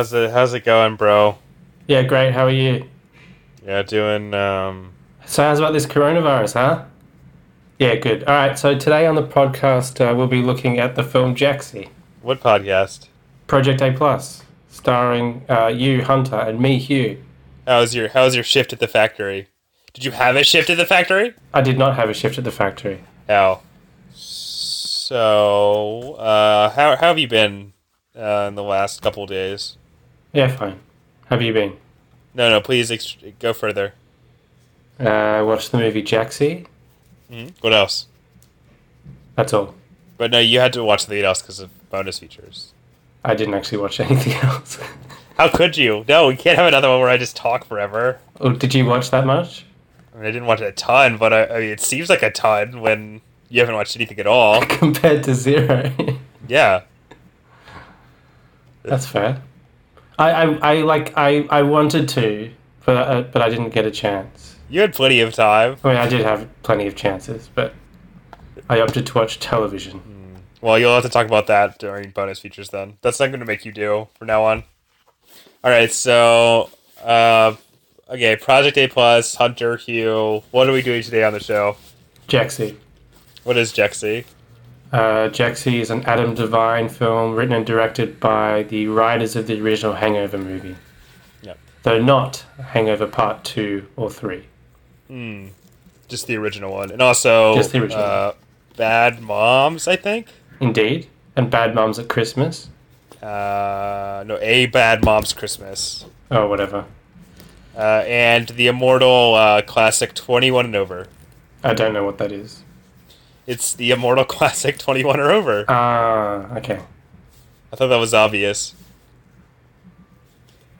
How's it How's it going, bro? Yeah, great. How are you? Yeah, doing. Um, So, how's about this coronavirus, huh? Yeah, good. All right. So today on the podcast, uh, we'll be looking at the film Jexi, what podcast? Project A Plus, starring uh, you, Hunter, and me, Hugh. How's your How's your shift at the factory? Did you have a shift at the factory? I did not have a shift at the factory. How? So, uh, how how have you been uh, in the last couple days? Yeah, fine. Have you been? No, no, please ex- go further. Uh, I watched the movie Jexi. Mhm. What else? That's all. But no, you had to watch something else because of bonus features. I didn't actually watch anything else. How could you? No, we can't have another one where I just talk forever. oh, did you watch that much? I mean, I didn't watch a ton, but I, I mean, it seems like a ton when you haven't watched anything at all. Compared to zero. Yeah. That's fair. I, I, I like I, I wanted to, but uh, but I didn't get a chance. You had plenty of time. I mean, I did have plenty of chances, but I opted to watch television. Well, you'll have to talk about that during bonus features then. That's not going to make you do from now on. All right, so uh, okay, Project A Plus, Hunter, Hugh. What are we doing today on the show? Jexi. What is Jexi? Uh, Jexi is an Adam Devine film written and directed by the writers of the original Hangover movie. Yep. Though not Hangover Part 2 or 3. Hmm, just the original one, and also Just the original. Uh, Bad Moms, I think. Indeed. And Bad Moms at Christmas. Uh, no, A Bad Moms Christmas. Oh, whatever. Uh, and the immortal uh, classic 21 and over. I don't know what that is. It's the immortal classic 21 or over. Ah, okay. I thought that was obvious.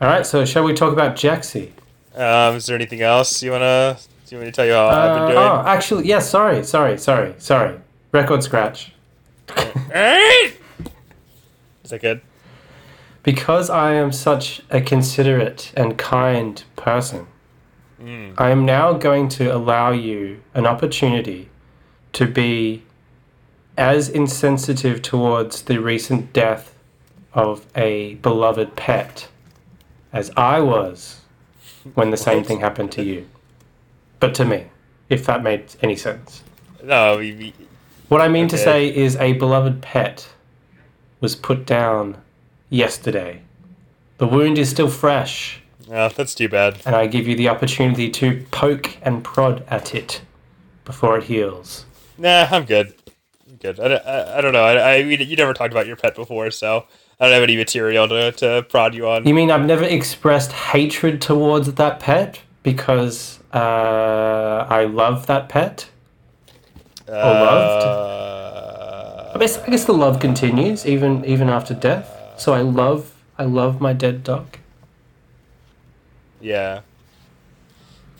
Alright, so shall we talk about Jexi? Um, is there anything else you wanna? Do you want me to tell you how I've been Uh, doing? oh, actually, yes, sorry, sorry, sorry, sorry. Record scratch. Is that good? Because I am such a considerate and kind person, Mm. I am now going to allow you an opportunity to be as insensitive towards the recent death of a beloved pet as I was when the same thing happened to you. But to me, if that made any sense. No, we, we, What I mean to say is a beloved pet was put down yesterday. The wound is still fresh, oh, that's too bad. and I give you the opportunity to poke and prod at it before it heals. Nah, I'm good. I'm good. I, don't- I, I don't know. I, I mean, you never talked about your pet before, so I don't have any material to, to prod you on. You mean I've never expressed hatred towards that pet because uh, I love that pet? Or loved? Uh, I guess, I guess the love continues even even after death. So I love I love my dead dog. Yeah.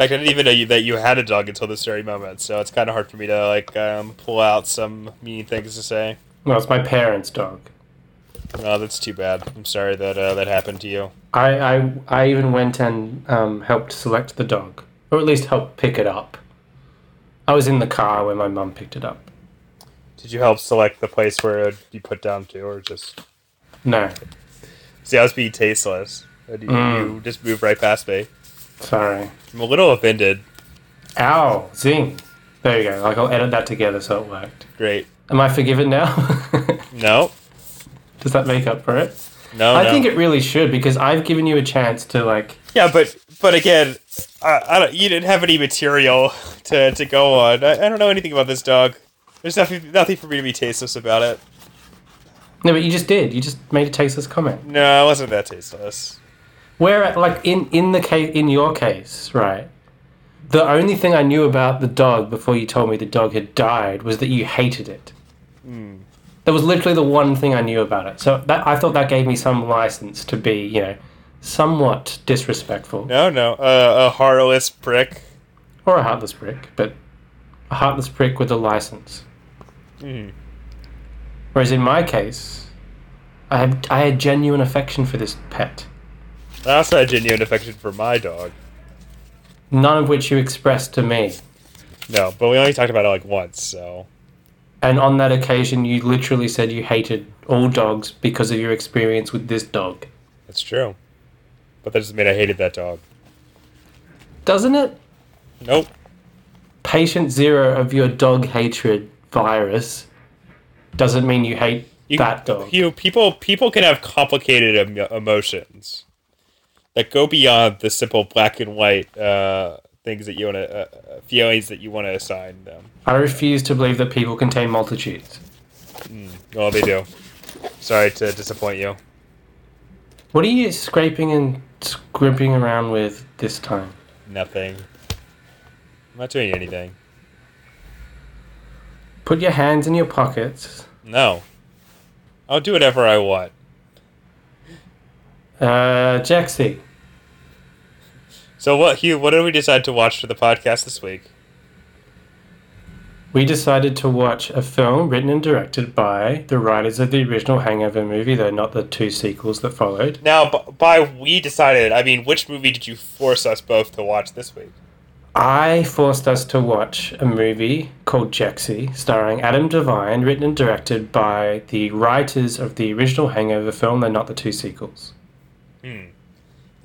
Fact, I didn't even know you, that you had a dog until this very moment, so it's kind of hard for me to like um, pull out some mean things to say. Well, it's my parents' dog. Oh, that's too bad. I'm sorry that uh, that happened to you. I, I, I even went and um, helped select the dog, or at least help pick it up. I was in the car when my mum picked it up. Did you help select the place where it would be put down to, or just No, see? I was being tasteless. You, Mm. you just moved right past me. Sorry. I'm a little offended. Ow, zing. There you go. Like I'll edit that together so it worked. Great. Am I forgiven now? No, Does that make up for it? no, I no. think it really should because I've given you a chance to like. Yeah, but but again, I, I don't, you didn't have any material to, to go on. I, I don't know anything about this dog. There's nothing nothing for me to be tasteless about it. No, but you just did. You just made a tasteless comment. No, it wasn't that tasteless. Where, like in in the case in your case, right? The only thing I knew about the dog before you told me the dog had died was that you hated it. That was literally the one thing I knew about it. So that I thought that gave me some license to be, you know, somewhat disrespectful No, no, uh, a heartless prick. or a heartless prick, but a heartless prick with a license. Mhm. Whereas in my case, I had I had genuine affection for this pet, I also had genuine affection for my dog. none of which you expressed to me. No, but we only talked about it like once, so And on that occasion, you literally said you hated all dogs because of your experience with this dog. That's true. But that doesn't mean I hated that dog. Doesn't it? Nope. Patient zero of your dog hatred virus doesn't mean you hate You, that dog. You people people can have complicated em- emotions that go beyond the simple black and white uh, things that you want to uh, uh, feelings that you want to assign them. I refuse to believe that people contain multitudes. Well, they do. Sorry to disappoint you. What are you scraping and scrimping around with this time? Nothing. I'm not doing anything. Put your hands in your pockets. No. I'll do whatever I want. Uh, Jexi, So what, Hugh? What did we decide to watch for the podcast this week? we decided to watch a film written and directed by the writers of the original Hangover movie, though not the two sequels that followed. Now, b- by we decided, I mean, which movie did you force us both to watch this week? I forced us to watch a movie called Jexi, starring Adam Devine, written and directed by the writers of the original Hangover film, though not the two sequels. And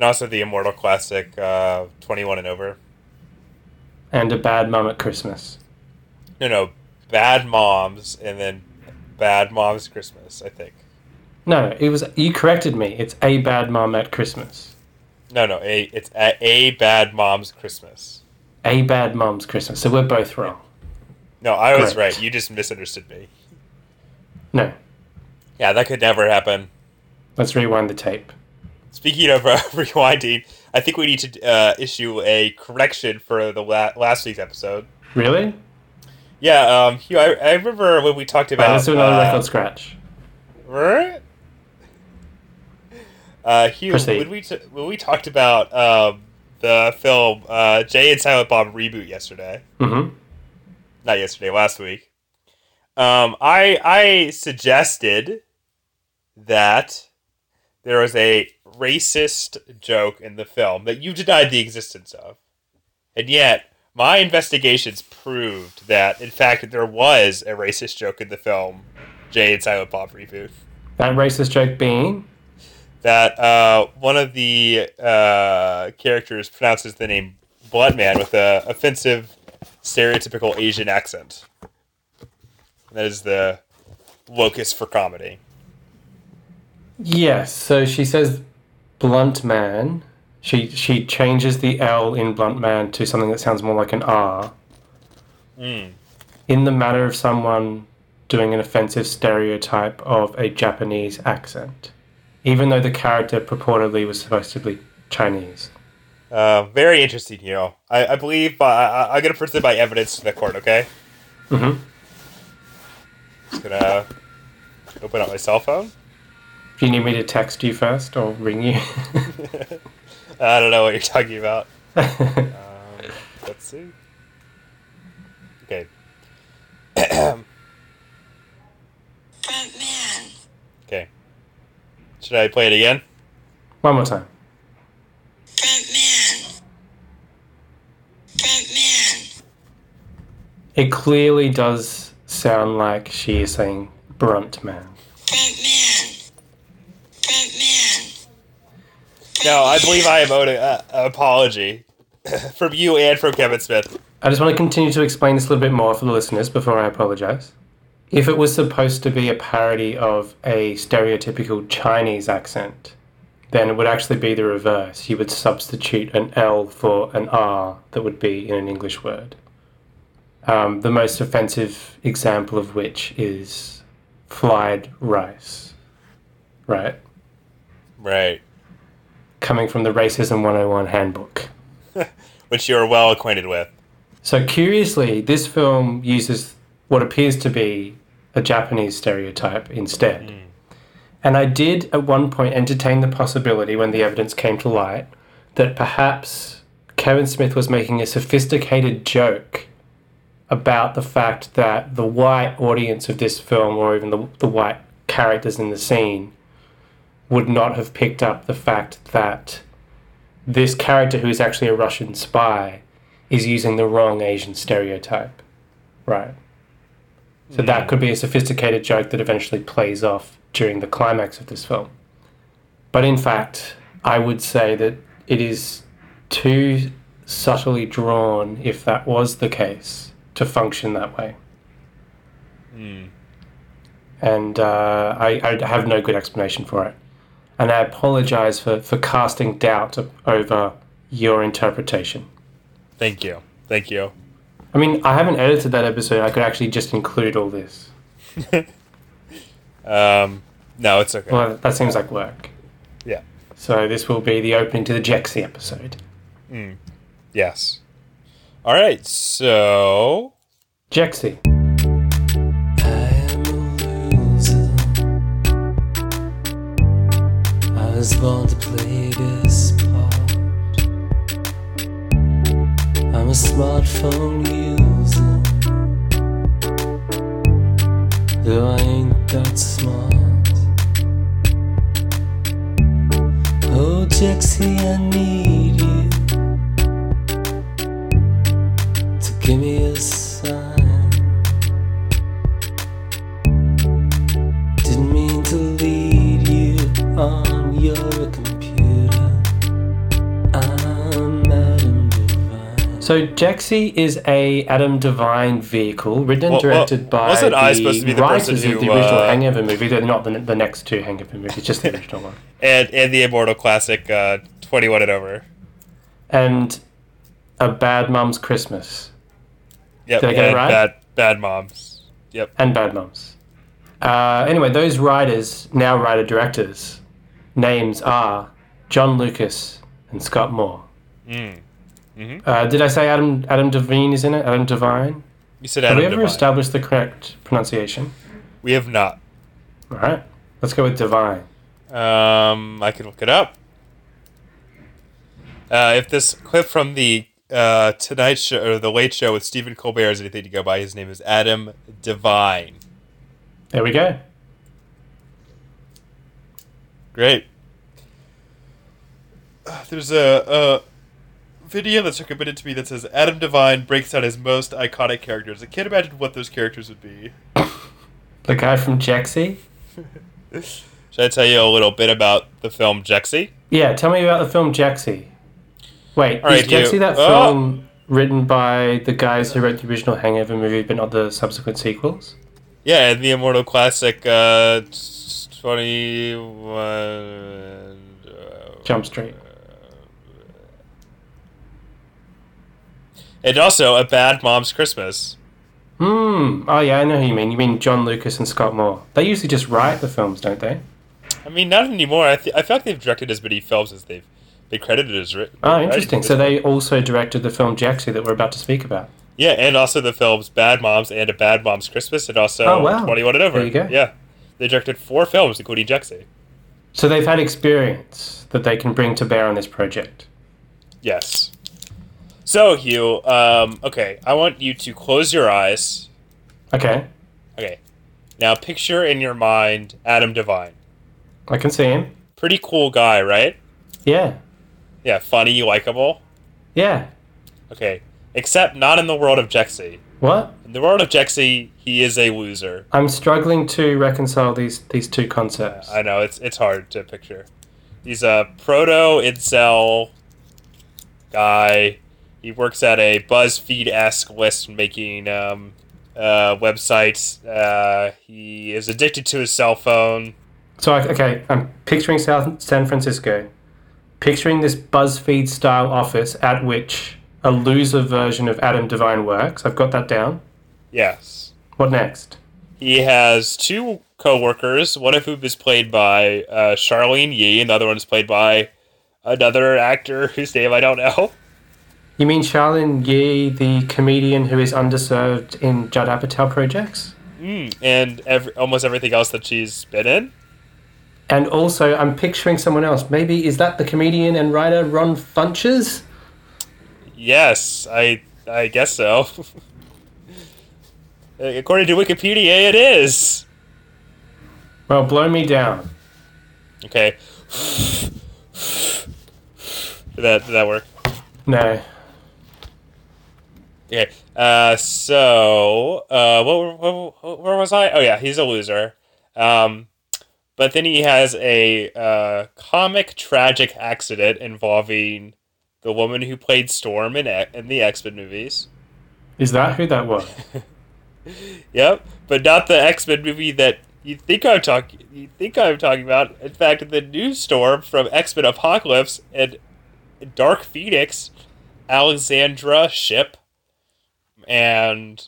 also the immortal classic, uh, 21 and over. And A Bad mom at Christmas. No, no, Bad Moms, and then Bad Moms Christmas, I think. No, it was you corrected me. It's A Bad mom at Christmas. No, no, a, it's a, a Bad Mom's Christmas. A Bad mom's Christmas. So we're both wrong. No, I was Correct. right. You just misunderstood me. No, Yeah, that could never happen. let's rewind the tape. Speaking of uh, rewinding, I think we need to uh, issue a correction for the la- last week's episode. Really? Yeah, um, Hugh, I, I remember when we talked Right, about. let's do another uh, record scratch. Right? Uh, Hugh, Proceed. when we t- when we talked about um, the film uh, Jay and Silent Bob reboot yesterday, Mm-hmm. not yesterday, last week, um, I I suggested that there was a racist joke in the film that you denied the existence of, and yet my investigations proved that in fact there was a racist joke in the film Jay and Silent Bob reboot. That racist joke being that uh, one of the uh, characters pronounces the name Blood Man with a offensive, stereotypical Asian accent. That is the locus for comedy. yes. So she says blunt man. She she changes the L in blunt man to something that sounds more like an R. Mm. in the manner of someone doing an offensive stereotype of a Japanese accent, even though the character purportedly was supposed to be Chinese. Uh, very interesting, you know. I, I believe uh, I, I'm going to present my evidence to the court, okay? Mm-hmm. Just going to open up my cell phone. Do you need me to text you first or ring you? I don't know what you're talking about. Um, let's see. Okay. Front man. okay. Should I play it again? One more time. Front man. Front man. It clearly does sound like she is saying brunt man. Front man. Front man. No, I believe I am owed an apology from you and from Kevin Smith. I just want to continue to explain this a little bit more for the listeners before I apologize. If it was supposed to be a parody of a stereotypical Chinese accent, then it would actually be the reverse. You would substitute an L for an R that would be in an English word. Um, the most offensive example of which is fried rice, right? Right. Coming from the Racism 101 handbook. Which you are well acquainted with. So curiously, this film uses what appears to be a Japanese stereotype instead. Hmm. And I did at one point entertain the possibility when the evidence came to light that perhaps Kevin Smith was making a sophisticated joke about the fact that the white audience of this film, or even the, the white characters in the scene, would not have picked up the fact that this character, who is actually a Russian spy, is using the wrong Asian stereotype. Right. So that could be a sophisticated joke that eventually plays off during the climax of this film. But in fact, I would say that it is too subtly drawn, if that was the case, to function that way. Hmm. And uh, I, I have no good explanation for it. And I apologize for, for casting doubt over your interpretation. Thank you. Thank you. I mean, I haven't edited that episode. I could actually just include all this. Um, no, it's okay. Well, that seems like work. Yeah. So this will be the opening to the Jexi episode. Mm. Yes. All right. So Jexi. Was born to play this part. I'm a smartphone user. Though I ain't that smart. Oh, Jexi, I need you to give me a So Jexi is a Adam Devine vehicle, written and Well, well, directed by wasn't the I supposed to be the writers of the original uh, Hangover movie. They're not the, the next two Hangover movies, just the original one. and and the immortal classic uh, Twenty One and Over. And A Bad Mum's Christmas Yep. Did I get it right? Bad Bad Moms. Yep. and Bad Moms. Uh, anyway, those writers, now writer directors, names are Jon Lucas and Scott Moore. Mm. Uh, did I say Adam Adam Devine is in it? Adam Devine. You said Adam. Have we ever Devine. established the correct pronunciation? we have not. All right, let's go with Devine. Um, I can look it up. Uh, if this clip from the uh, Tonight Show or the Late Show with Stephen Colbert is anything to go by, his name is Adam Devine. There we go. Great. Uh, There's a, a video that's recommended to me that says Adam Devine breaks out his most iconic characters. I can't imagine what those characters would be. The guy from Jexi. Should I tell you a little bit about the film Jexi? Yeah, tell me about the film Jexi. Wait, All is right. Jexi that Oh. film written by the guys who wrote the original Hangover movie, but not the subsequent sequels? Yeah, and the immortal classic uh, 21. Uh, Jump Street. And also A Bad Mom's Christmas. Hmm. Oh yeah, I know who you mean. You mean Jon Lucas and Scott Moore? They usually just write the films, don't they? I mean, not anymore. I, th- I feel like they've directed as many films as they've been credited as written. Oh, interesting. So they also directed the film Jexi that we're about to speak about. Yeah, and also the films Bad Moms and A Bad Mom's Christmas, and also Oh, wow. 21 and Over. There you go. Yeah. They directed four films, including Jexi. So they've had experience that they can bring to bear on this project. Yes. So, Hugh, um, okay, I want you to close your eyes. Okay, Okay. Now, picture in your mind Adam Devine. I can see him. Pretty cool guy, right? Yeah, Yeah, funny, likable. yeah. Okay. Except not in the world of Jexi. What? In the world of Jexi, he is a loser. I'm struggling to reconcile these these two concepts. I know it's it's hard to picture. He's a proto incel guy. He works at a BuzzFeed esque list making um, uh, websites. Uh, he is addicted to his cell phone. So okay, I'm picturing South San Francisco, picturing this BuzzFeed style office at which a loser version of Adam Devine works. I've got that down. Yes. What next? He has two co-workers, one of whom is played by uh, Charlyne Yi, and the other one is played by another actor whose name I don't know. You mean Charlyne Yi, the comedian who is underserved in Judd Apatow projects? Mm, and every, almost everything else that she's been in. And also, I'm picturing someone else. Maybe is that the comedian and writer Ron Funches? Yes, I I guess so. According to Wikipedia, it is. Well, blow me down. Okay. Did that did that work? No. Okay. Uh, so uh, what, what, what, where was I? Oh yeah, he's a loser. Um, but then he has a uh, comic tragic accident involving the woman who played Storm in, in the X Men movies. Is that who that was? Yep, but not the X Men movie that you think I'm talking. You think I'm talking about. In fact, the new Storm from X Men Apocalypse and Dark Phoenix, Alexandra Shipp, and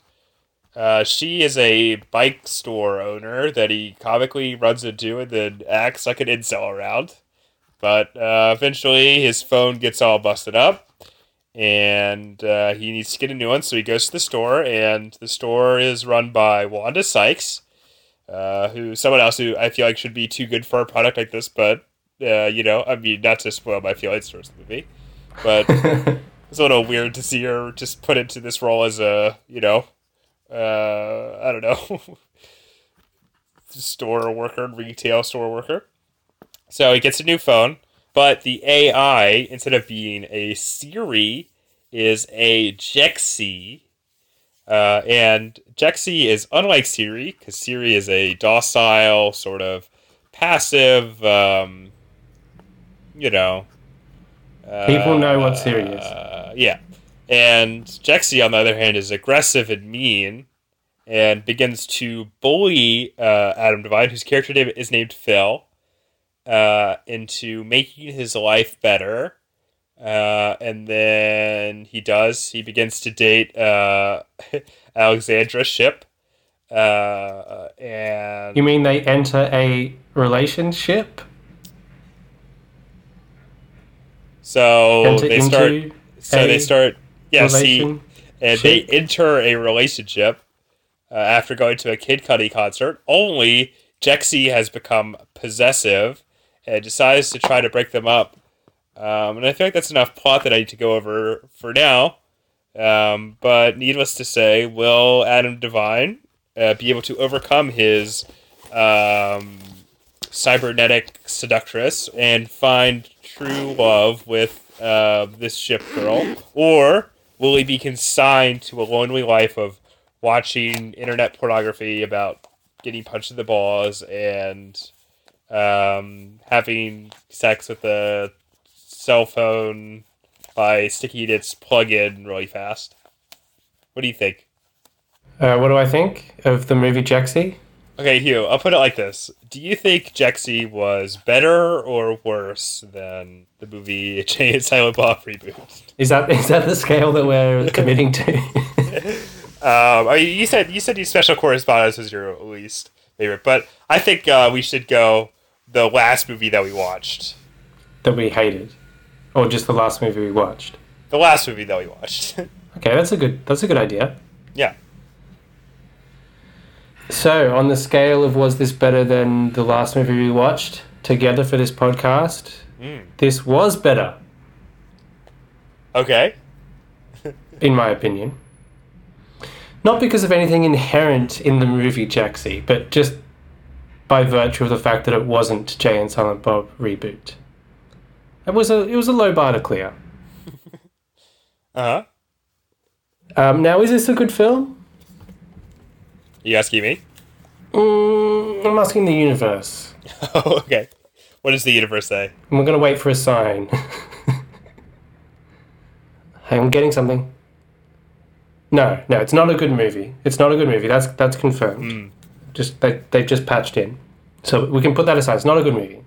uh, she is a bike store owner that he comically runs into and then acts like an incel around. But uh, eventually, his phone gets all busted up and uh, he needs to get a new one. So he goes to the store, and the store is run by Wanda Sykes, uh, who someone else who I feel like should be too good for a product like this. But uh, you know, I mean, not to spoil my feelings towards the movie, but it's a little weird to see her just put into this role as a you know, uh, I don't know, store worker, retail store worker. So he gets a new phone, but the AI, instead of being a Siri, is a Jexi. Uh, and Jexi is unlike Siri, because Siri is a docile, sort of passive, um, you know. People know what Siri is. Uh, yeah. And Jexi, on the other hand, is aggressive and mean and begins to bully uh, Adam Devine, whose character name is named Phil, uh, into making his life better. Uh, and then he does. He begins to date uh, Alexandra Shipp. Uh, and You mean they enter a relationship? So they start. So they start. Yeah, see, and they enter a relationship uh, after going to a Kid Cudi concert. Only Jexi has become possessive and decides to try to break them up. Um, and I feel like that's enough plot that I need to go over for now. Um, but needless to say, will Adam Devine uh, be able to overcome his um, cybernetic seductress and find true love with uh, this Shipp girl? Or will he be consigned to a lonely life of watching internet pornography about getting punched in the balls and um, having sex with a cell phone by sticking its plug in really fast? What do you think? Uh, what do I think of the movie Jexi? Okay, Hugh, I'll put it like this. Do you think Jexi was better or worse than the movie Jay Silent Bob reboot? Is that is that the scale that we're committing to? Um, I mean, you said you said your special correspondence was your least favorite, but I think uh, we should go the last movie that we watched. that we hated, or just the last movie we watched? The last movie that we watched. Okay, that's a good that's a good idea. yeah. So, on the scale of was this better than the last movie we watched together for this podcast, Mm. this was better, Okay. in my opinion. Not because of anything inherent in the movie Jexi, but just by virtue of the fact that it wasn't Jay and Silent Bob reboot. It was a it was a low bar to clear. Uh huh. Um, now, is this a good film? You asking me? Mm, I'm asking the universe. Oh, okay. What does the universe say? We're gonna wait for a sign. hey, I'm getting something. No, no, it's not a good movie. It's not a good movie. That's that's confirmed. Just they they've just patched in, so we can put that aside. It's not a good movie.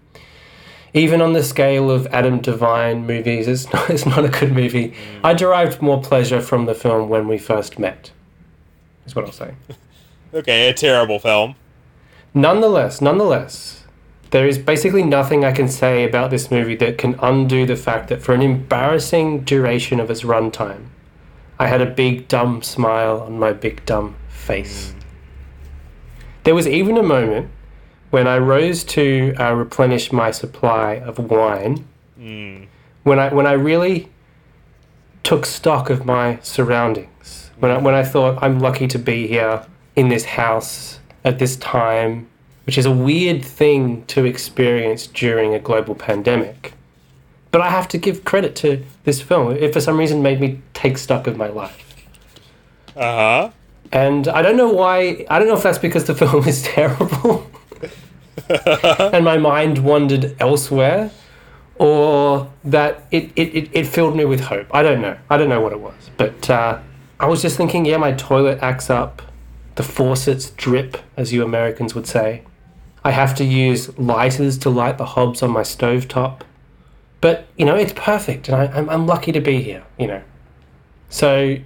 Even on the scale of Adam Devine movies, it's not, it's not a good movie. I derived more pleasure from the film when we first met. Is what I'll say. Okay, a terrible film. Nonetheless, nonetheless, there is basically nothing I can say about this movie that can undo the fact that for an embarrassing duration of its runtime, I had a big dumb smile on my big dumb face. There was even a moment when I rose to uh, replenish my supply of wine, Mm. when I when I really took stock of my surroundings. When I, when I thought I'm lucky to be here in this house at this time, which is a weird thing to experience during a global pandemic. But I have to give credit to this film. It for some reason made me take stock of my life. Uh huh. And I don't know why, I don't know if that's because the film is terrible and my mind wandered elsewhere, or that it, it, it, it filled me with hope. I don't know. I don't know what it was. But uh, I was just thinking, yeah, my toilet acts up. The faucets drip, as you Americans would say. I have to use lighters to light the hobs on my stovetop. But, you know, it's perfect, and I, I'm, I'm lucky to be here, you know. So,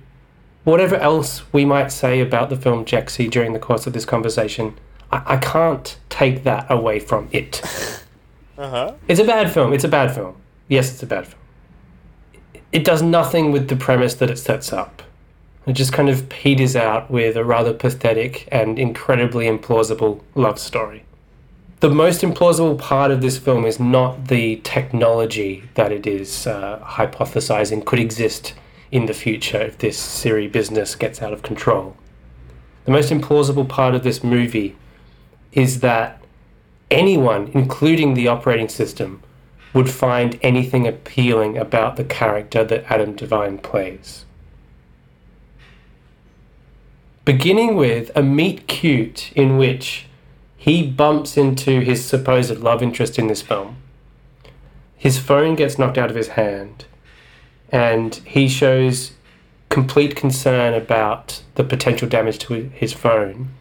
whatever else we might say about the film Jexi during the course of this conversation, I, I can't take that away from it. Uh huh. It's a bad film. It's a bad film. Yes, it's a bad film. It does nothing with the premise that it sets up. It just kind of peters out with a rather pathetic and incredibly implausible love story. The most implausible part of this film is not the technology that it is uh, hypothesizing could exist in the future if this Siri business gets out of control. The most implausible part of this movie is that anyone, including the operating system, would find anything appealing about the character that Adam Devine plays. Beginning with a meet cute in which he bumps into his supposed love interest in this film. His phone gets knocked out of his hand, and he shows complete concern about the potential damage to his phone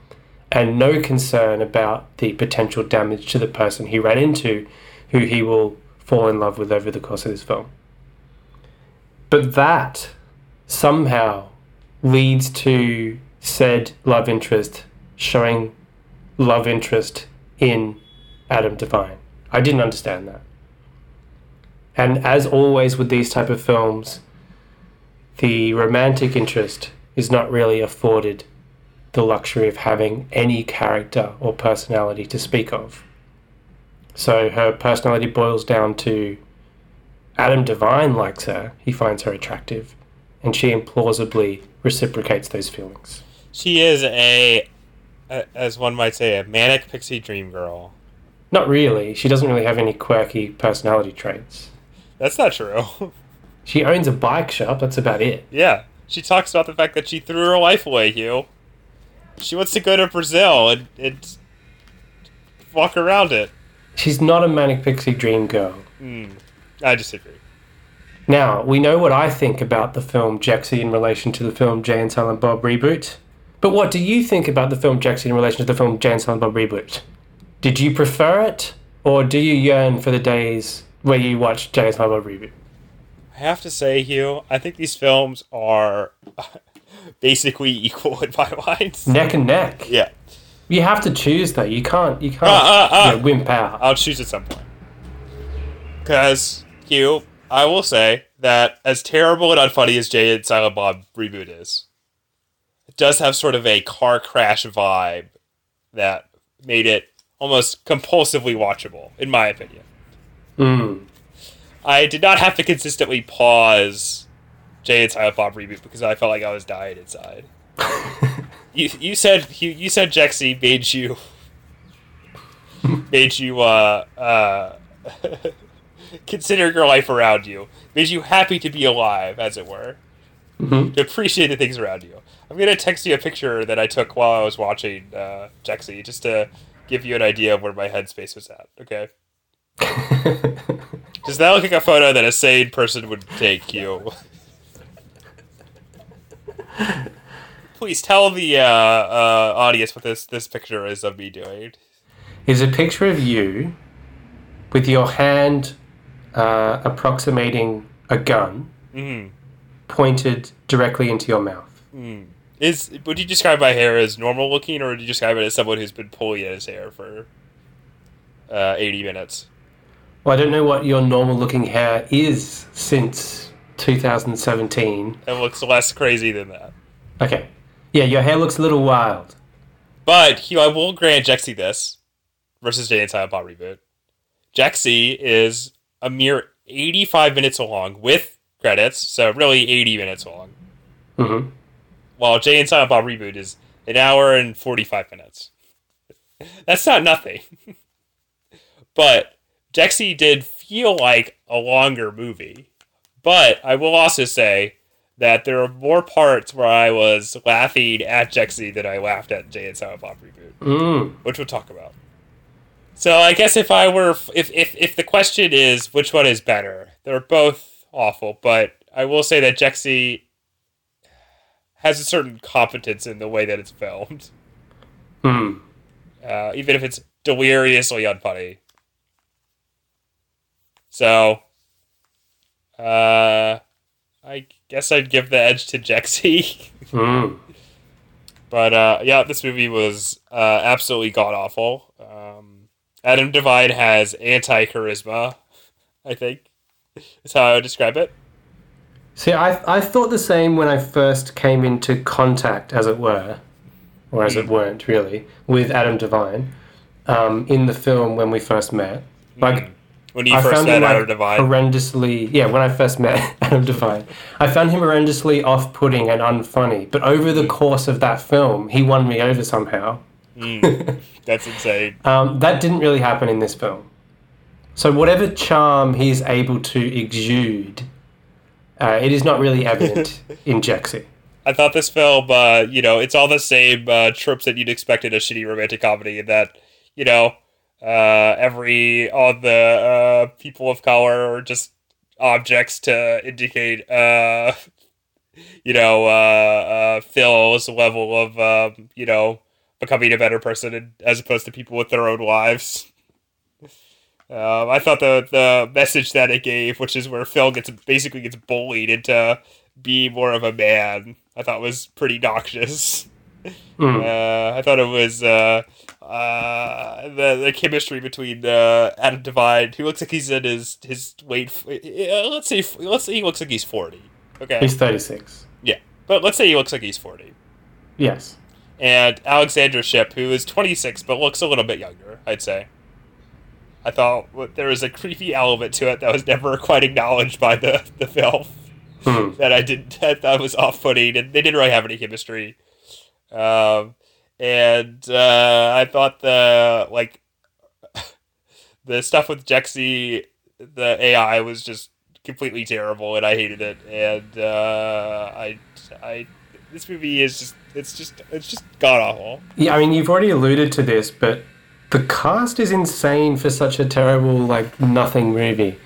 and no concern about the potential damage to the person he ran into, who he will fall in love with over the course of this film. But that somehow leads to said love interest showing love interest in Adam Devine. I didn't understand that. And as always with these type of films, the romantic interest is not really afforded the luxury of having any character or personality to speak of. So her personality boils down to Adam Devine likes her, he finds her attractive, and she implausibly reciprocates those feelings. She is a, as one might say, a manic pixie dream girl. Not really, she doesn't really have any quirky personality traits. That's not true. She owns a bike shop, that's about it. yeah. She talks about the fact that she threw her life away, Hugh. She wants to go to Brazil and, and walk around it. She's not a manic pixie dream girl. Hmm. I disagree. Now, we know what I think about the film Jexi in relation to the film Jay and Silent Bob reboot. But what do you think about the film Jackson in relation to the film Jay and Silent Bob reboot? Did you prefer it, or do you yearn for the days where you watch Jay and Silent Bob reboot? I have to say, Hugh, I think these films are basically equal in my minds. Neck and neck. Yeah. You have to choose though. You can't. You can't. Uh, uh, uh. you know, wimp out. I'll choose at some point. Because, Hugh, I will say that as terrible and unfunny as Jay and Silent Bob reboot is, does have sort of a car crash vibe that made it almost compulsively watchable, in my opinion. Mm. I did not have to consistently pause Jay and Silent Bob reboot because I felt like I was dying inside. you you said you, you said Jexi made you made you uh uh consider your life around you. Made you happy to be alive, as it were. Mhm. To appreciate the things around you. I'm gonna text you a picture that I took while I was watching uh Jexi, just to give you an idea of where my headspace was at. Okay. Does that look like a photo that a sane person would take you? Please tell the uh, uh, audience what this, this picture is of me doing. is a picture of you with your hand uh, approximating a gun Mm. pointed directly into your mouth. Is would you describe my hair as normal looking, or would you describe it as someone who's been pulling at his hair for uh, eighty minutes? Well, I don't know what your normal looking hair is since 2017. It looks less crazy than that. Okay. Yeah, your hair looks a little wild. But Hugh, I will grant Jexi this versus Jay and Silent Bob reboot. Jexi is a mere 85 minutes long with credits, so really 80 minutes long. hmm While Jay and Silent Bob reboot is an hour and 45 minutes. That's not nothing. but Jexi did feel like a longer movie. But I will also say that there are more parts where I was laughing at Jexi than I laughed at Jay and Silent Bob reboot, Mm. which we'll talk about. So I guess if I were, if if if the question is which one is better, they're both awful. But I will say that Jexi has a certain competence in the way that it's filmed, Hmm. uh, even if it's deliriously unfunny. So, uh, I guess I'd give the edge to Jexi. Hmm. But uh, yeah, this movie was uh, absolutely god awful. Um, Adam Devine has anti charisma, I think. Is how I would describe it. See, I, I thought the same when I first came into contact, as it were, or as it weren't really, with Adam Devine um, in the film when we first met. Like, When you I first found met him like, Adam Devine. horrendously. Yeah, when I first met Adam Devine, I found him horrendously off-putting and unfunny. But over the course of that film, he won me over somehow. That's insane. Um, that didn't really happen in this film. So whatever charm he's able to exude, uh, it is not really evident in Jexi. I thought this film, uh, you know, it's all the same uh, tropes that you'd expect in a shitty romantic comedy, that, you know, uh, every all the uh, people of color are just objects to indicate, uh, you know, Phil's level of, um, you know, becoming a better person, as opposed to people with their own lives. Um, I thought the the message that it gave, which is where Phil gets basically gets bullied into being more of a man, I thought was pretty noxious. Mm. Uh, I thought it was uh, uh, the the chemistry between uh, Adam Devine, who looks like he's in his his weight. uh, Let's say let's say he looks like he's forty. Okay, He's 36. yeah, but let's say he looks like he's forty. Yes. And Alexandra Shipp, who is twenty six but looks a little bit younger, I'd say. I thought there was a creepy element to it that was never quite acknowledged by the the film Hmm. that I didn't that, that was off putting, and they didn't really have any chemistry. Um, and uh, I thought the like the stuff with Jexi, the AI was just completely terrible, and I hated it. And uh, I I this movie is just it's just it's just god awful. Yeah, I mean, you've already alluded to this, but the cast is insane for such a terrible, like, nothing movie.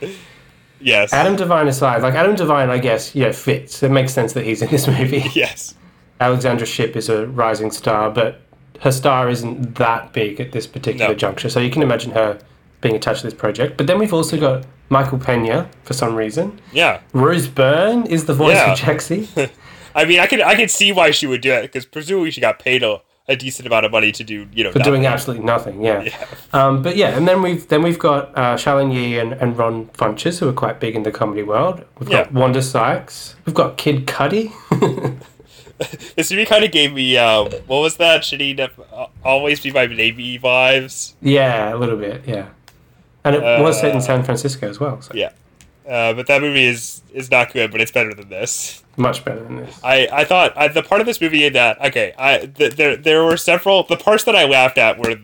Yes. Adam Devine aside, like, Adam Devine, I guess, yeah, fits. It makes sense that he's in this movie. Yes. Alexandra Shipp is a rising star, but her star isn't that big at this particular No. juncture. So you can imagine her being attached to this project. But then we've also got Michael Pena for some reason. Yeah. Rose Byrne is the voice Yeah. of Jexi. I mean, I could I could see why she would do it because presumably she got paid a, a decent amount of money to do you know for doing absolutely nothing. Yeah. Yeah. Um, but yeah, and then we've then we've got uh, Charlyne Yi and, and Ron Funches who are quite big in the comedy world. We've got Yeah. Wanda Sykes. We've got Kid Cudi. This movie kind of gave me um, what was that shitty Nep- uh, always be my maybe vibes. yeah, a little bit. Yeah, and it was set in San Francisco as well. So Yeah. Uh, but that movie is is not good, but it's better than this. much better than this. I, I thought I, the part of this movie that okay I th- there there were several the parts that I laughed at were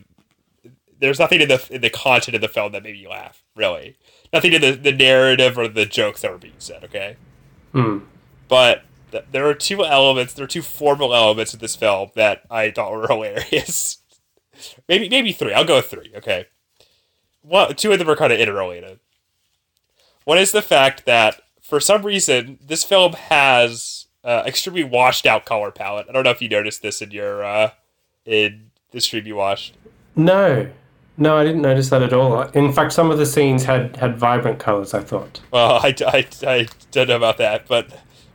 there's nothing in the in the content of the film that made me laugh really nothing in the, the narrative or the jokes that were being said okay Hmm. but th- there are two elements there are two formal elements of this film that I thought were hilarious maybe maybe three I'll go with three okay one two of them are kind of interrelated one is the fact that for some reason this film has uh, extremely washed out color palette. I don't know if you noticed this in your uh, in the stream you watched. No, no, I didn't notice that at all. In fact, some of the scenes had had vibrant colors. I thought. Well, I, I, I don't know about that, but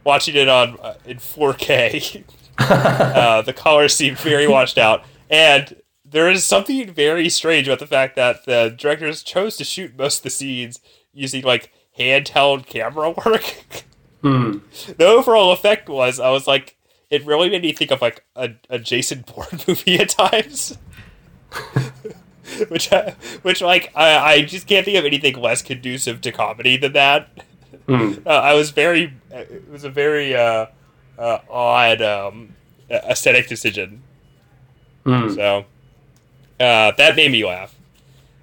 watching it on uh, in 4K, uh, the colors seem very washed out, and there is something very strange about the fact that the directors chose to shoot most of the scenes using like handheld camera work. Hmm. the overall effect was I was like it really made me think of like a, a Jason Bourne movie at times. which I, which like I, I just can't think of anything less conducive to comedy than that. Hmm. Uh, I was very it was a very uh, uh, odd um, aesthetic decision. Hmm. So uh, that made me laugh.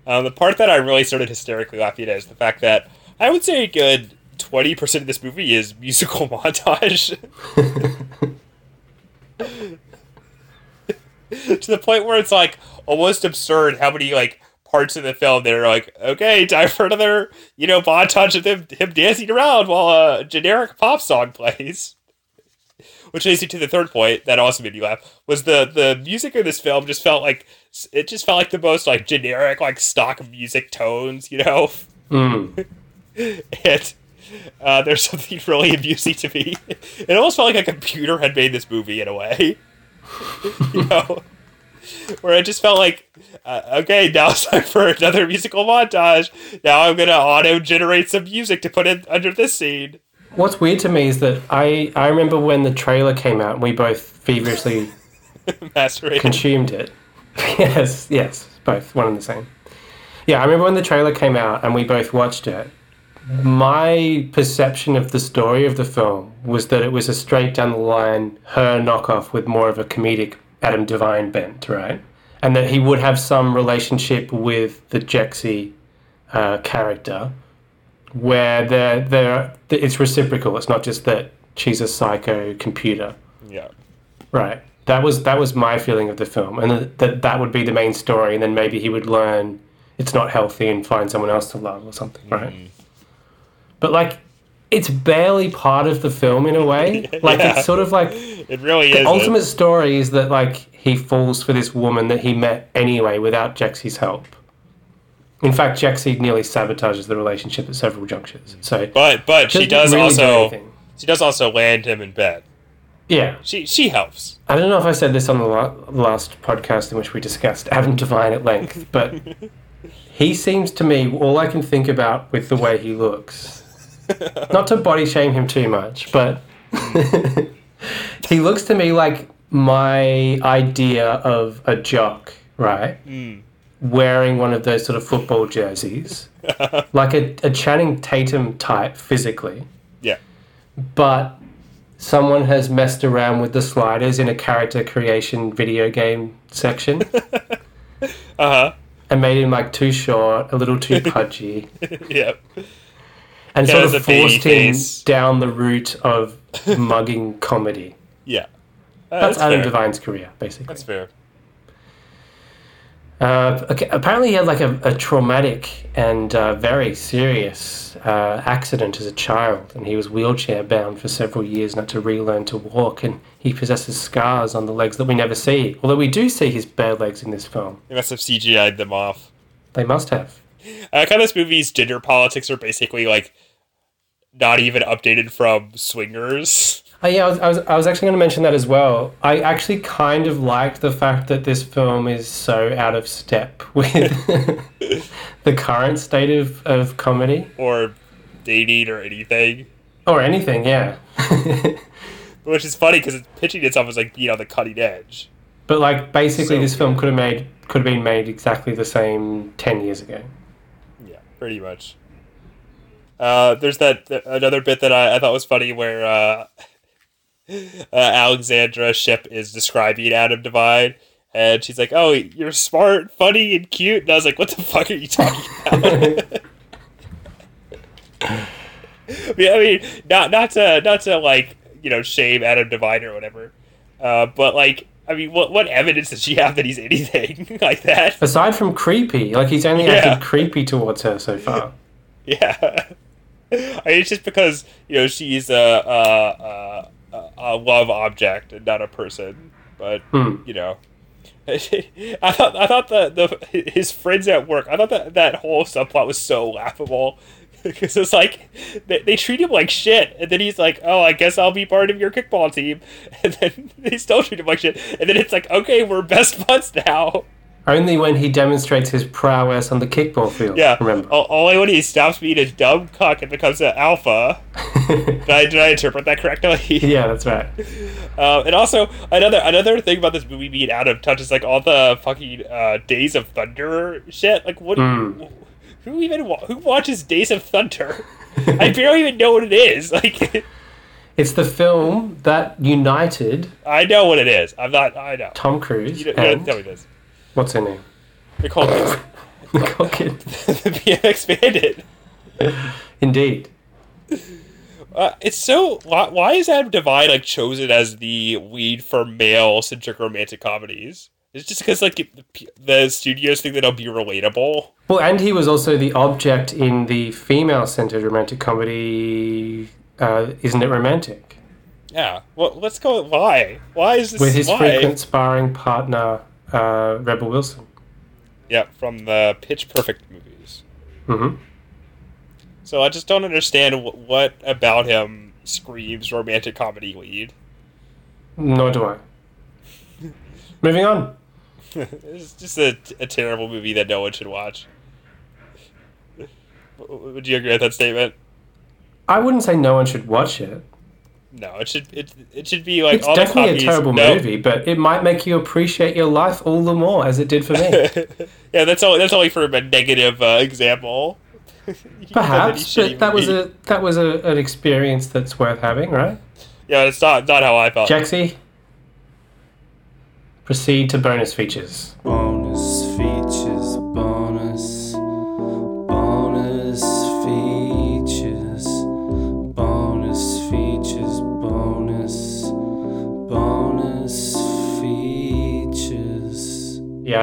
Um, the part that I really started hysterically laughing at is the fact that I would say a good twenty percent of this movie is musical montage. to the point where it's like almost absurd how many like parts of the film that are like, okay, time for another, you know, montage of him, him dancing around while a generic pop song plays. Which leads me to the third point that also made me laugh was the the music of this film just felt like it just felt like the most like generic like stock music tones, you know. Mm. and uh, there's something really amusing to me. It almost felt like a computer had made this movie in a way, you know, where I just felt like, uh, okay, now it's time for another musical montage. Now I'm gonna auto generate some music to put in under this scene. What's weird to me is that I, I remember when the trailer came out and we both feverishly consumed it. yes, yes, both, one and the same. Yeah, I remember when the trailer came out and we both watched it. My perception of the story of the film was that it was a straight down the line her knockoff with more of a comedic Adam Devine bent, right? And that he would have some relationship with the Jexi uh, character where they're, they're, it's reciprocal. It's not just that she's a psycho computer. yeah. Right. That was that was my feeling of the film, and that that, that would be the main story, and then maybe he would learn it's not healthy and find someone else to love or something, right? But like, it's barely part of the film in a way. Like Yeah. it's sort of like It really the is. ultimate story is that like he falls for this woman that he met anyway without Jexi's help. In fact, Jexy nearly sabotages the relationship at several junctures. So But but she doesn't really also anything. she does also land him in bed. yeah. She she helps. I don't know if I said this on the la- last podcast in which we discussed Adam Devine at length, but he seems to me all I can think about with the way he looks. Not to body shame him too much, but he looks to me like my idea of a jock, right? Wearing one of those sort of football jerseys, like a, a Channing Tatum type physically Yeah. but someone has messed around with the sliders in a character creation video game section Uh huh. and made him like too short, a little too pudgy, yep. And sort of forced him face. down the route of mugging comedy. Yeah. Uh, That's, Adam fair. Devine's career, basically. That's fair. Uh, okay, apparently, he had like a, a traumatic and uh, very serious uh, accident as a child, and he was wheelchair bound for several years not to relearn to walk. And he possesses scars on the legs that we never see, although we do see his bare legs in this film. They must have CGI'd them off. They must have. I like how this movie's gender politics are basically like not even updated from swingers. Oh, yeah, I was, I was, I was actually going to mention that as well. I actually kind of liked the fact that this film is so out of step with the current state of, of comedy or dating or anything. or anything, yeah. Which is funny because it's pitching itself as like being on the cutting edge. But like basically, So this film could have made could have been made exactly the same ten years ago. Yeah, pretty much. Uh, there's that th- another bit that I, I thought was funny where uh, uh, Alexandra Shipp is describing Adam Devine, and she's like, "Oh, you're smart, funny, and cute." And I was like, "What the fuck are you talking about?" I mean, I mean, not not to not to like you know shame Adam Devine or whatever, uh, but like, I mean, what what evidence does she have that he's anything like that? Aside from creepy, like he's only Yeah. acted creepy towards her so far. Yeah. I mean, it's just because you know she's a a, a, a love object and not a person, but Hmm. you know, I thought I thought the the his friends at work. I thought that that whole subplot was so laughable because it's like they, they treat him like shit, and then he's like, "Oh, I guess I'll be part of your kickball team," and then they still treat him like shit, and then it's like, "Okay, we're best buds now." Only when he demonstrates his prowess on the kickball field. Yeah. Remember. O- Only when he stops being a dumb cuck and becomes an alpha. did, I, did I interpret that correctly? yeah, that's right. Um, and also another another thing about this movie being out of touch is like all the fucking uh, Days of Thunder shit. Like what? Mm. Who even wa- who watches Days of Thunder? I barely even know what it is. Like It's the film that united I know what it is. I'm not. I know. Tom Cruise You you and tell me this. What's her name? Nicole Kidman. Nicole Kidman. the BMX Bandit. Indeed. Uh, it's so why, why is Adam Devine like chosen as the lead for male centric romantic comedies? It's just because like the, the studios think that'll be relatable. Well, and he was also the object in the female-centered romantic comedy. Uh, Isn't it romantic? Yeah. Well, let's go. Why? Why is this? With his why? frequent sparring partner, uh, Rebel Wilson. Yeah, from the Pitch Perfect movies. hmm So I just don't understand what, what about him screams romantic comedy lead. Nor do I. Moving on. it's just a, a terrible movie that no one should watch. Would you agree with that statement? I wouldn't say no one should watch it. No, it should it, it should be like it's all the definitely a terrible no. movie, but it might make you appreciate your life all the more, as it did for me. yeah, that's only that's only for a negative uh, example. Perhaps, but that was a that was a, an experience that's worth having, right? yeah. It's not not how I felt. Jexi, proceed to bonus features. Bonus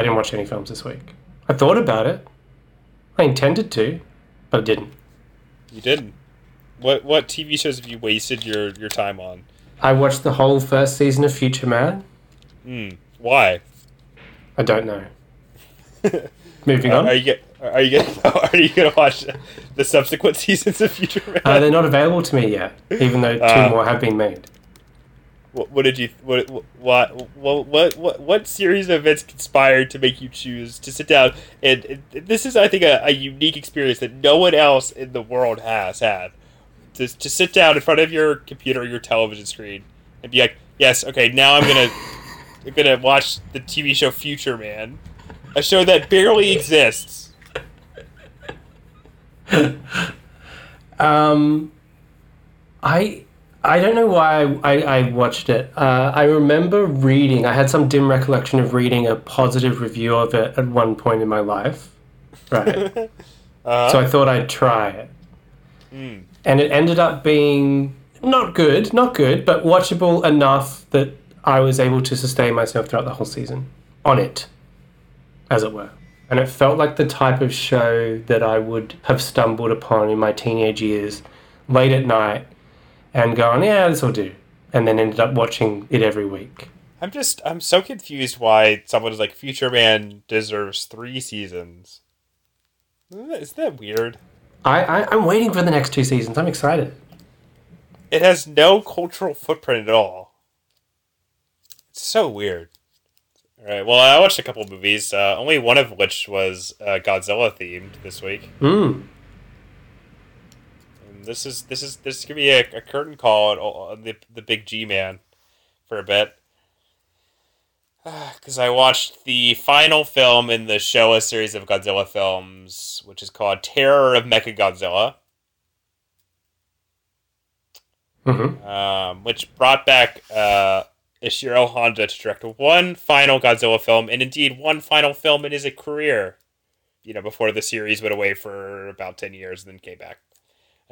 I didn't watch any films this week. I thought about it. I intended to, but I didn't. You didn't. What what TV shows have you wasted your your time on? I watched the whole first season of Future Man. Hmm. Why? I don't know. Moving on. are you get, are you gonna are you gonna watch the subsequent seasons of Future Man? Uh, they're not available to me yet, even though two Uh, more have been made. What, what did you what what what what what series of events conspired to make you choose to sit down? And, and this is I think a, a unique experience that no one else in the world has had. To to sit down in front of your computer or your television screen and be like yes okay now I'm gonna I'm gonna watch the TV show Future Man a show that barely exists. Um, I I don't know why I, I watched it. Uh, I remember reading. I had some dim recollection of reading a positive review of it at one point in my life, right? uh, so I thought I'd try it, mm, and it ended up being not good, not good, but watchable enough that I was able to sustain myself throughout the whole season on it, as it were. And it felt like the type of show that I would have stumbled upon in my teenage years, late at night, and gone, yeah, this will do. And then ended up watching it every week. I'm just I'm so confused why someone is like Future Man deserves three seasons. Isn't that, isn't that weird? I, I, I'm waiting for the next two seasons. I'm excited. It has no cultural footprint at all. It's so weird. All right. Well, I watched a couple movies. Uh, only one of which was uh, Godzilla themed this week. Mm. This is this is this is gonna be a, a curtain call on, the the big G man for a bit. Because I watched the final film in the Showa series of Godzilla films, which is called Terror of Mechagodzilla. hmm um, which brought back uh, Ishiro Honda to direct one final Godzilla film, and indeed one final film in his career. You know, before the series went away for about ten years and then came back.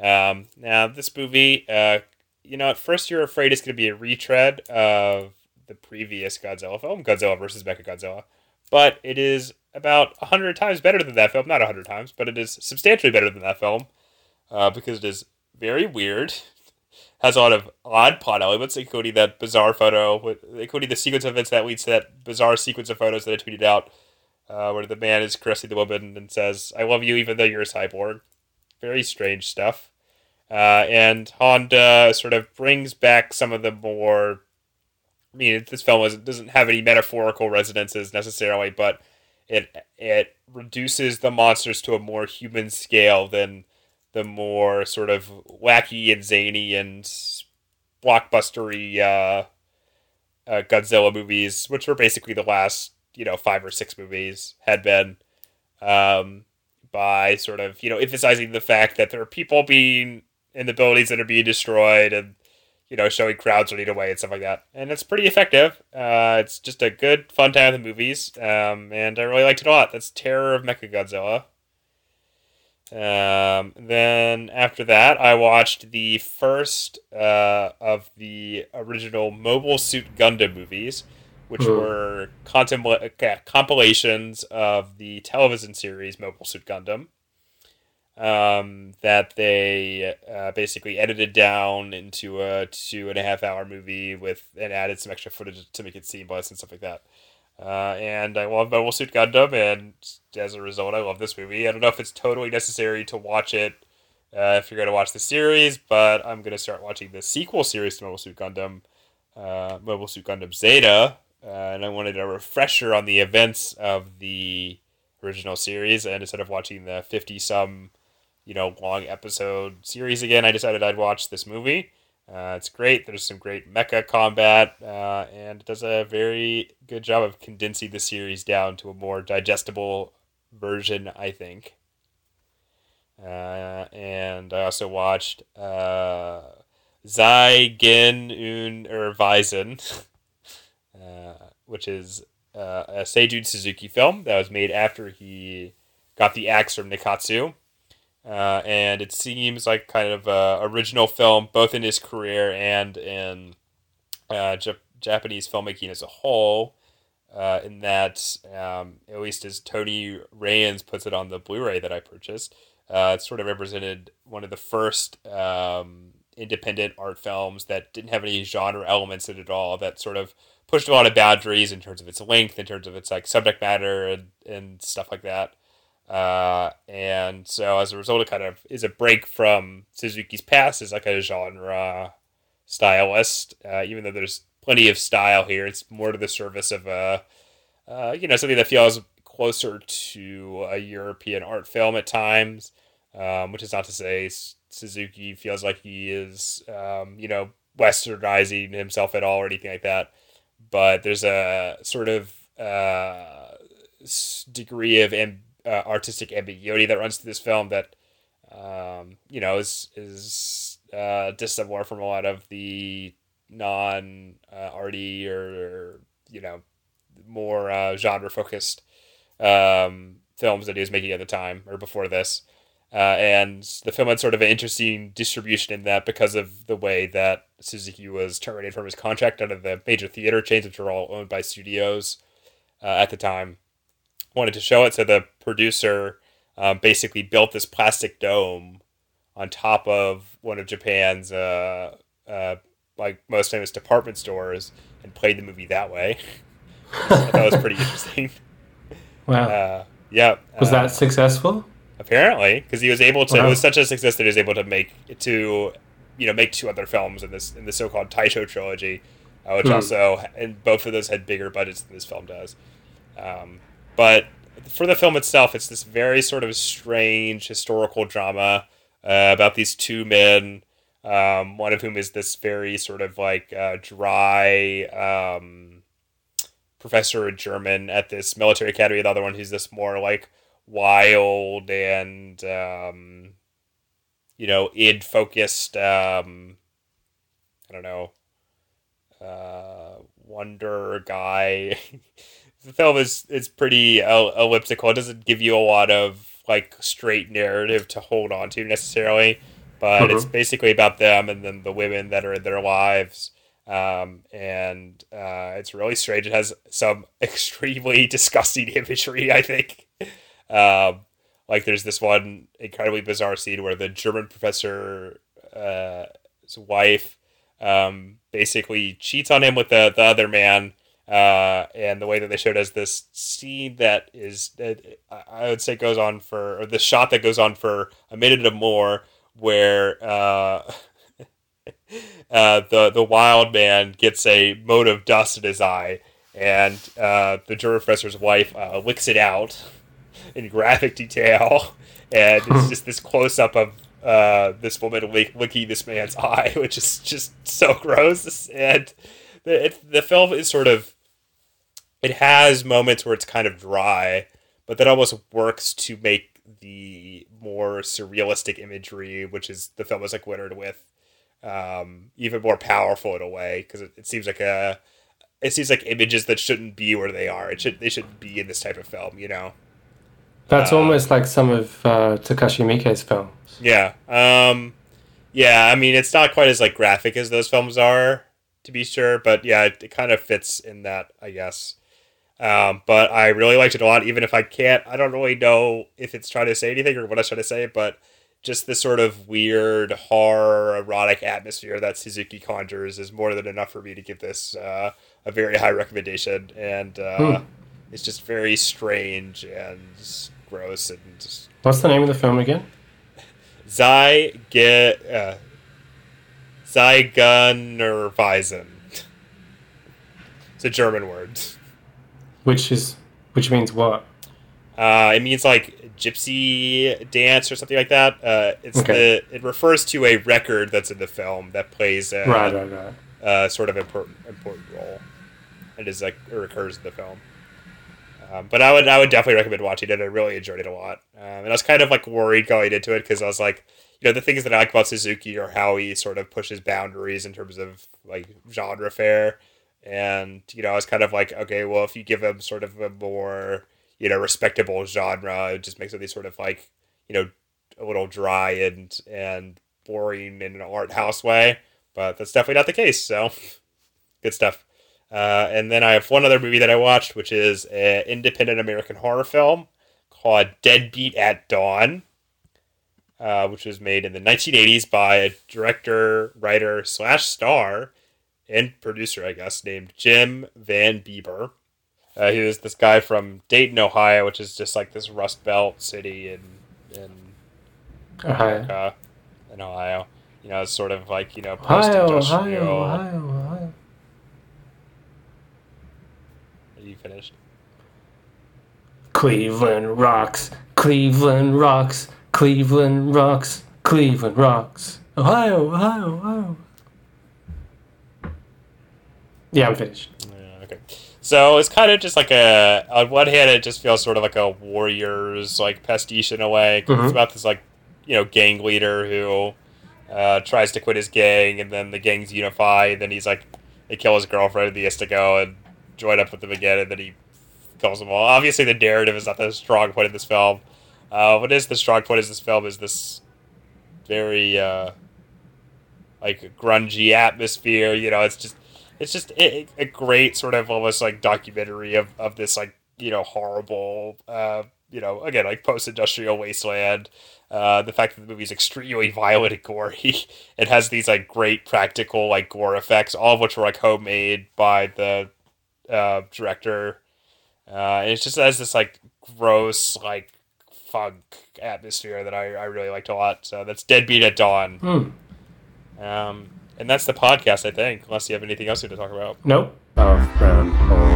Um, now, this movie, uh, you know, at first you're afraid it's going to be a retread of the previous Godzilla film, Godzilla versus Mechagodzilla, but it is about a hundred times better than that film. Not a hundred times, but it is substantially better than that film uh, because it is very weird has a lot of odd plot elements, including that bizarre photo, including the sequence of events that leads to that bizarre sequence of photos that I tweeted out, uh, where the man is caressing the woman and says, "I love you, even though you're a cyborg." Very strange stuff. Uh, and Honda sort of brings back some of the more. I mean, this film is, doesn't have any metaphorical resonances necessarily, but it it reduces the monsters to a more human scale than the more sort of wacky and zany and blockbustery uh, uh, Godzilla movies, which were basically the last you know five or six movies had been, um, by sort of you know emphasizing the fact that there are people being in the buildings that are being destroyed and you know showing crowds running away and stuff like that, and it's pretty effective. Uh, it's just a good fun time with the movies, um, and I really liked it a lot. That's Terror of Mechagodzilla. Um, then after that, I watched the first uh, of the original Mobile Suit Gundam movies, which Hmm. were contempla- uh, compilations of the television series Mobile Suit Gundam. Um, that they uh, basically edited down into a two and a half hour movie with and added some extra footage to make it seamless and stuff like that. Uh, and I love Mobile Suit Gundam, and as a result, I love this movie. I don't know if it's totally necessary to watch it uh, if you're going to watch the series, but I'm going to start watching the sequel series to Mobile Suit Gundam, uh, Mobile Suit Gundam Zeta, uh, and I wanted a refresher on the events of the original series. And instead of watching the 50 some, you know, long episode series again, I decided I'd watch this movie. Uh, it's great. There's some great mecha combat, uh, and it does a very good job of condensing the series down to a more digestible version, I think. Uh, and I also watched uh, Zigeunerweisen, uh, which is uh, a Seijun Suzuki film that was made after he got the axe from Nikkatsu. Uh, and it seems like kind of a original film, both in his career and in uh, Jap- Japanese filmmaking as a whole. Uh, in that, um, at least as Tony Rayns puts it on the Blu-ray that I purchased, uh, it sort of represented one of the first um, independent art films that didn't have any genre elements in it at all. That sort of pushed a lot of boundaries in terms of its length, in terms of its like subject matter and, and stuff like that. Uh, and so as a result, it kind of is a break from Suzuki's past as like a genre stylist. Uh, even though there's plenty of style here, it's more to the service of a, uh, you know, something that feels closer to a European art film at times. Um, which is not to say Suzuki feels like he is, um, you know, westernizing himself at all or anything like that. But there's a sort of uh, degree of amb- uh, artistic ambiguity that runs through this film that um, you know is is uh, dissimilar from a lot of the non uh, arty or, or you know more uh, genre focused um, films that he was making at the time or before this. Uh, and the film had sort of an interesting distribution in that because of the way that Suzuki was terminated from his contract of the major theater chains, which were all owned by studios uh, at the time wanted to show it. So the producer um, basically built this plastic dome on top of one of Japan's uh, uh, like most famous department stores and played the movie that way. that was pretty interesting. Wow. Uh, yeah. was uh, that successful? apparently because he was able to? It was such a success that he was able to make to you know make two other films in this in the so-called Taisho trilogy, uh, which Hmm. also and both of those had bigger budgets than this film does. Um, but for the film itself, it's this very sort of strange historical drama uh, about these two men. Um, one of whom is this very sort of like uh, dry um, professor in German at this military academy. The other one who's this more like wild and um, you know id focused. Um, I don't know. Uh, wonder guy. the film is is pretty el- elliptical. It doesn't give you a lot of like straight narrative to hold on to necessarily, but it's basically about them and then the women that are in their lives. Um, and uh, it's really strange. It has some extremely disgusting imagery. I think. Um, like there's this one incredibly bizarre scene where the German professor's uh, wife, um, basically cheats on him with the, the other man. Uh, and the way that they showed us this scene that is, I- would say goes on for, or the shot that goes on for a minute or more, where uh, uh, the the wild man gets a mote of dust in his eye, and uh, the German professor's wife uh, licks it out in graphic detail, and it's just this close up of uh, this woman lick, licking this man's eye, which is just so gross. And the it, the film is sort of it has moments where it's kind of dry, but that almost works to make the more surrealistic imagery, which is the film is like littered with, um, even more powerful in a way because it, it seems like a it seems like images that shouldn't be where they are. It should they shouldn't be in this type of film, you know. That's uh, almost like some of uh, Takashi Miike's films. Yeah. Um yeah, I mean it's not quite as like graphic as those films are. to be sure, but yeah, it, it kind of fits in that, I guess. Um, but I really liked it a lot, even if I can't, I don't really know if it's trying to say anything or what it's trying to say, but just this sort of weird horror erotic atmosphere that Suzuki conjures is more than enough for me to give this uh, a very high recommendation. And uh, Hmm. it's just very strange and gross and just What's the name of the film again? Zy uh, Zigeunerweisen. It's a German word. Which is which means what? Uh, it means like gypsy dance or something like that. Uh, it's Okay. the it refers to a record that's in the film that plays a, Right, right, right. uh, sort of important important role. It is like it occurs in the film. Um, but I would I would definitely recommend watching it. I really enjoyed it a lot, um, and I was kind of like worried going into it because I was like, you know, the things that I like about Suzuki are how he sort of pushes boundaries in terms of like genre fare, and you know, I was kind of like, okay, well, if you give him sort of a more you know respectable genre, it just makes it these sort of like you know a little dry and and boring in an art house way. But that's definitely not the case. So good stuff. Uh, and then I have one other movie that I watched, which is an independent American horror film called Deadbeat at Dawn, uh, which was made in the 1980s by a director, writer, slash star, and producer, I guess, named Jim Van Bebber. Uh, he was this guy from Dayton, Ohio, which is just like this Rust Belt city in in Ohio. America, in Ohio. You know, it's sort of like you know post-industrial. Ohio, Ohio, Ohio. Are you finished? Cleveland rocks. Cleveland rocks. Cleveland rocks. Cleveland rocks. Ohio, Ohio, Ohio. Yeah, I'm finished. Yeah, okay. So it's kind of just like a. On one hand, it just feels sort of like a Warriors like pastiche in a way. Mhm. It's about this like you know gang leader who uh, tries to quit his gang, and then the gangs unify. And then he's like, they kill his girlfriend, and he has to go and join up with them again, and then he kills them all. Obviously, the narrative is not the strong point of this film. Uh, what is the strong point of this film is this very uh, like grungy atmosphere. You know, it's just it's just a, a great sort of almost like documentary of, of this like you know horrible uh, you know again like post industrial wasteland. Uh, the fact that the movie is extremely violent and gory. It has these like great practical like gore effects, all of which were like homemade by the uh, director. Uh, and it just has this like gross like funk atmosphere that I, I really liked a lot. So that's Deadbeat at Dawn. Hmm. Um, and that's the podcast, I think, unless you have anything else you to talk about. Nope. Of brown hole.